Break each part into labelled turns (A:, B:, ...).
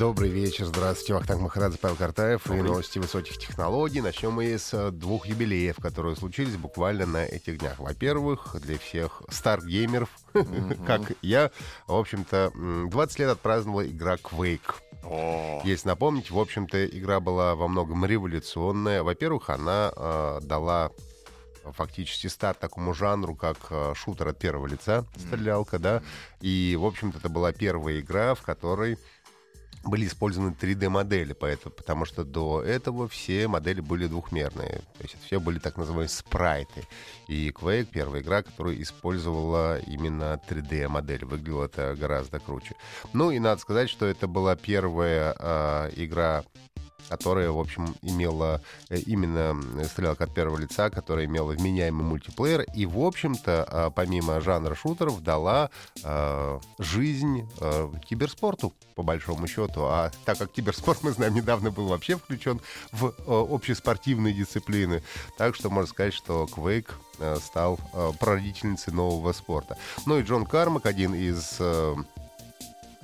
A: Добрый вечер, здравствуйте, Вахтанг Махарадзе, Павел Картаев и новости высоких технологий. Начнем мы с э, двух юбилеев, которые случились буквально на этих днях. Во-первых, для всех старгеймеров, как я, в общем-то, 20 лет отпраздновала игра Quake. Есть напомнить, в общем-то, игра была во многом революционная. Во-первых, она э, дала фактически старт такому жанру, как э, шутер от первого лица, стрелялка, да. И, в общем-то, это была первая игра, в которой были использованы 3D-модели, поэтому, потому что до этого все модели были двухмерные. То есть все были так называемые спрайты. И Quake — первая игра, которая использовала именно 3D-модель. Выглядело это гораздо круче. Ну и надо сказать, что это была первая э, игра которая, в общем, имела э, именно стрелялка от первого лица, которая имела вменяемый мультиплеер и, в общем-то, а, помимо жанра шутеров, дала э, жизнь э, киберспорту, по большому счету. А так как киберспорт, мы знаем, недавно был вообще включен в э, общеспортивные дисциплины, так что можно сказать, что Quake стал прародительницей нового спорта. Ну и Джон Кармак, один из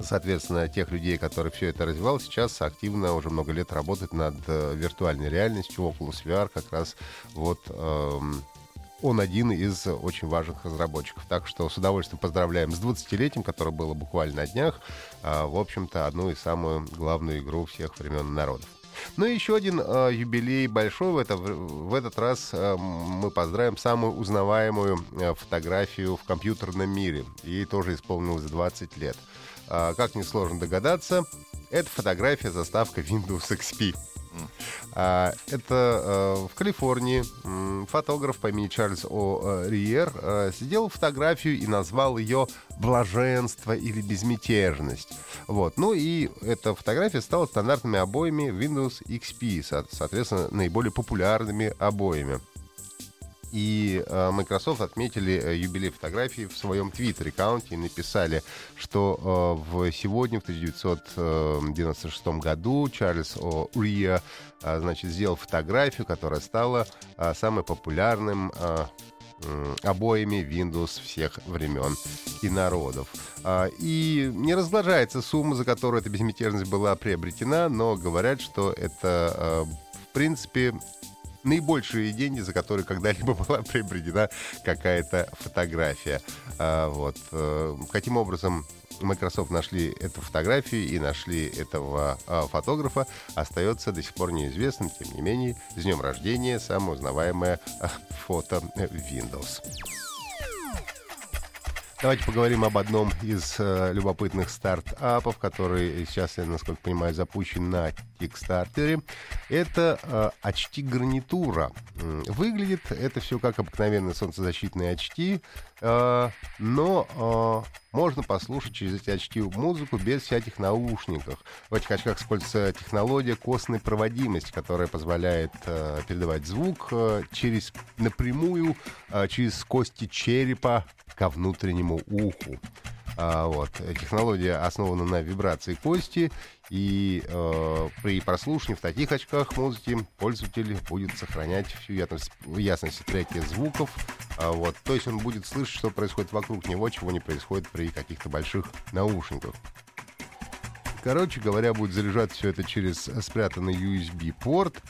A: соответственно, тех людей, которые все это развивал, сейчас активно уже много лет работает над э, виртуальной реальностью, Oculus VR, как раз вот э, он один из очень важных разработчиков. Так что с удовольствием поздравляем с 20-летием, которое было буквально на днях. Э, в общем-то, одну из самую главную игру всех времен народов. Ну и еще один э, юбилей большой в, это, в этот раз э, мы поздравим самую узнаваемую э, фотографию в компьютерном мире. Ей тоже исполнилось 20 лет. А, как несложно догадаться, это фотография заставка Windows XP. А, это а, в Калифорнии фотограф по имени Чарльз О. Риер сделал фотографию и назвал ее «Блаженство» или «Безмятежность». Вот. Ну и эта фотография стала стандартными обоями Windows XP, соответственно, наиболее популярными обоями и э, Microsoft отметили э, юбилей фотографии в своем твиттер-аккаунте и написали, что э, в сегодня, в 1996 году, Чарльз О'Рия значит, сделал фотографию, которая стала самым популярным обоями Windows всех времен и народов. И не разглажается сумма, за которую эта безмятежность была приобретена, но говорят, что это в принципе наибольшие деньги, за которые когда-либо была приобретена какая-то фотография. А, вот. Э, каким образом Microsoft нашли эту фотографию и нашли этого а, фотографа, остается до сих пор неизвестным. Тем не менее, с днем рождения самое узнаваемое а, фото Windows. Давайте поговорим об одном из э, любопытных стартапов, который сейчас, я насколько понимаю, запущен на Кикстартере. Это э, очки-гарнитура. Выглядит это все как обыкновенные солнцезащитные очки, но э, можно послушать через эти очки музыку без всяких наушников. В этих очках используется технология костной проводимости, которая позволяет э, передавать звук э, через напрямую э, через кости черепа ко внутреннему уху. А, вот. Технология основана на вибрации кости, и э, при прослушивании в таких очках музыки пользователь будет сохранять всю ясность, ясность треки звуков. А, вот. То есть он будет слышать, что происходит вокруг него, чего не происходит при каких-то больших наушниках. Короче говоря, будет заряжать все это через спрятанный USB-порт.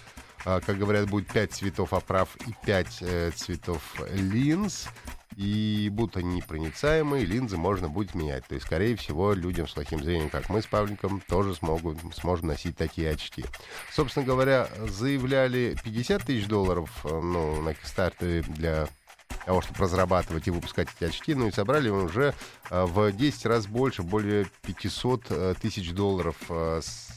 A: А, как говорят, будет 5 цветов оправ и 5 э, цветов линз и будут они непроницаемые, линзы можно будет менять. То есть, скорее всего, людям с плохим зрением, как мы с Павликом, тоже смогут, сможем носить такие очки. Собственно говоря, заявляли 50 тысяч долларов э, ну, на Kickstarter для того, чтобы разрабатывать и выпускать эти очки, ну и собрали мы уже э, в 10 раз больше, более 500 э, тысяч долларов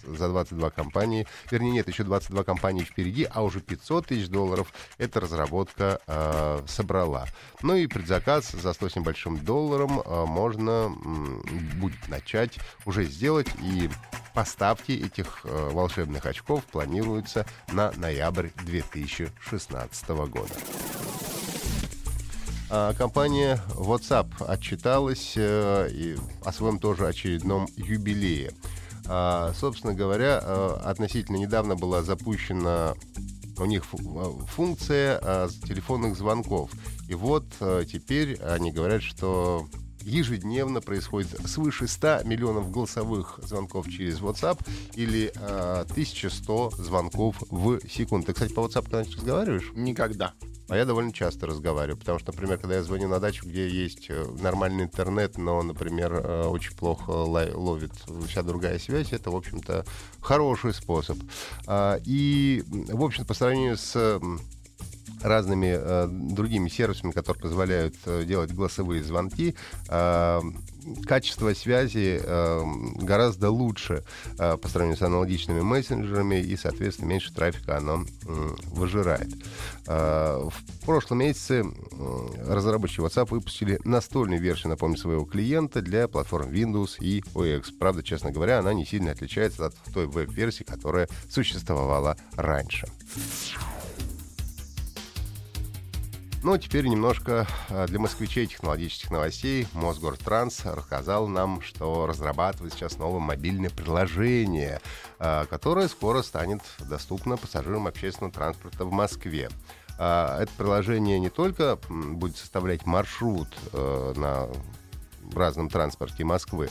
A: за 22 компании. Вернее, нет, еще 22 компании впереди, а уже 500 тысяч долларов эта разработка э, собрала. Ну и предзаказ за 100 с небольшим долларом э, можно э, будет начать уже сделать и поставки этих э, волшебных очков планируются на ноябрь 2016 года. А компания WhatsApp отчиталась э, и о своем тоже очередном юбилее. А, собственно говоря, э, относительно недавно была запущена у них функция а, телефонных звонков. И вот теперь они говорят, что ежедневно происходит свыше 100 миллионов голосовых звонков через WhatsApp или э, 1100 звонков в секунду. Ты, кстати, по WhatsApp когда-нибудь разговариваешь?
B: Никогда.
A: А я довольно часто разговариваю, потому что, например, когда я звоню на дачу, где есть э, нормальный интернет, но, например, э, очень плохо ловит вся другая связь, это, в общем-то, хороший способ. А, и, в общем по сравнению с разными э, другими сервисами, которые позволяют э, делать голосовые звонки, э, качество связи э, гораздо лучше э, по сравнению с аналогичными мессенджерами, и, соответственно, меньше трафика оно э, выжирает. Э, в прошлом месяце э, разработчики WhatsApp выпустили настольную версию, напомню, своего клиента для платформ Windows и OS. Правда, честно говоря, она не сильно отличается от той веб-версии, которая существовала раньше. Ну, теперь немножко а, для москвичей технологических новостей. Мосгортранс рассказал нам, что разрабатывает сейчас новое мобильное приложение, а, которое скоро станет доступно пассажирам общественного транспорта в Москве. А, это приложение не только будет составлять маршрут э, на разном транспорте Москвы,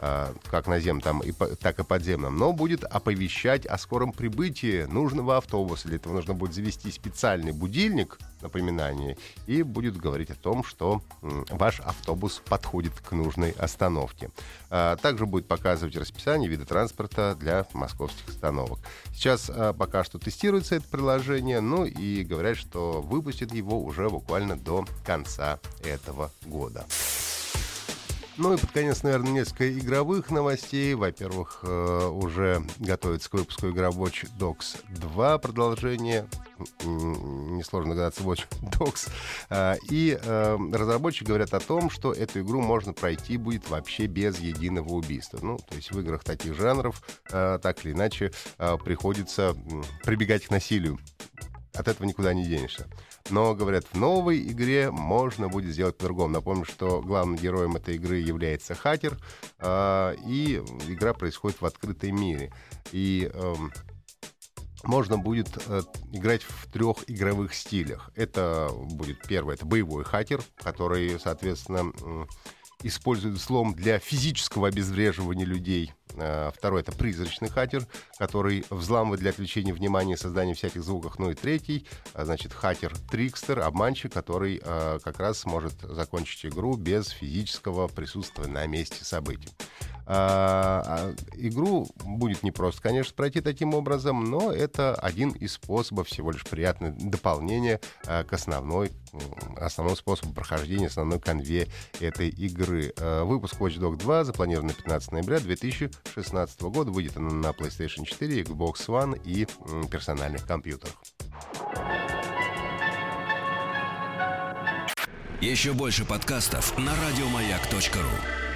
A: как наземном, там, и, так и подземном, но будет оповещать о скором прибытии нужного автобуса. Для этого нужно будет завести специальный будильник, напоминание, и будет говорить о том, что ваш автобус подходит к нужной остановке. А, также будет показывать расписание вида транспорта для московских остановок. Сейчас а, пока что тестируется это приложение, ну и говорят, что выпустят его уже буквально до конца этого года. Ну и под конец, наверное, несколько игровых новостей. Во-первых, э, уже готовится к выпуску игра Watch Dogs 2 продолжение. Несложно догадаться, Watch Dogs. А, и э, разработчики говорят о том, что эту игру можно пройти будет вообще без единого убийства. Ну, то есть в играх таких жанров э, так или иначе приходится прибегать к насилию. От этого никуда не денешься. Но, говорят, в новой игре можно будет сделать по-другому. Напомню, что главным героем этой игры является хакер, э, и игра происходит в открытом мире. И э, можно будет э, играть в трех игровых стилях. Это будет первое, это боевой хакер, который, соответственно, э, использует взлом для физического обезвреживания людей. Э, второй — это призрачный хакер, который взламывает для отвлечения внимания и создания всяких звуков. Ну и третий, э, значит, хакер-трикстер, обманщик, который э, как раз может закончить игру без физического присутствия на месте событий. А, а, игру будет непросто, конечно, пройти таким образом, но это один из способов, всего лишь приятное дополнение а, к основной, основному способу прохождения, основной конве этой игры. А, выпуск Watch Dogs 2 запланирован на 15 ноября 2016 года. Выйдет она на PlayStation 4, Xbox One и м, персональных компьютерах.
C: Еще больше подкастов на радиомаяк.ру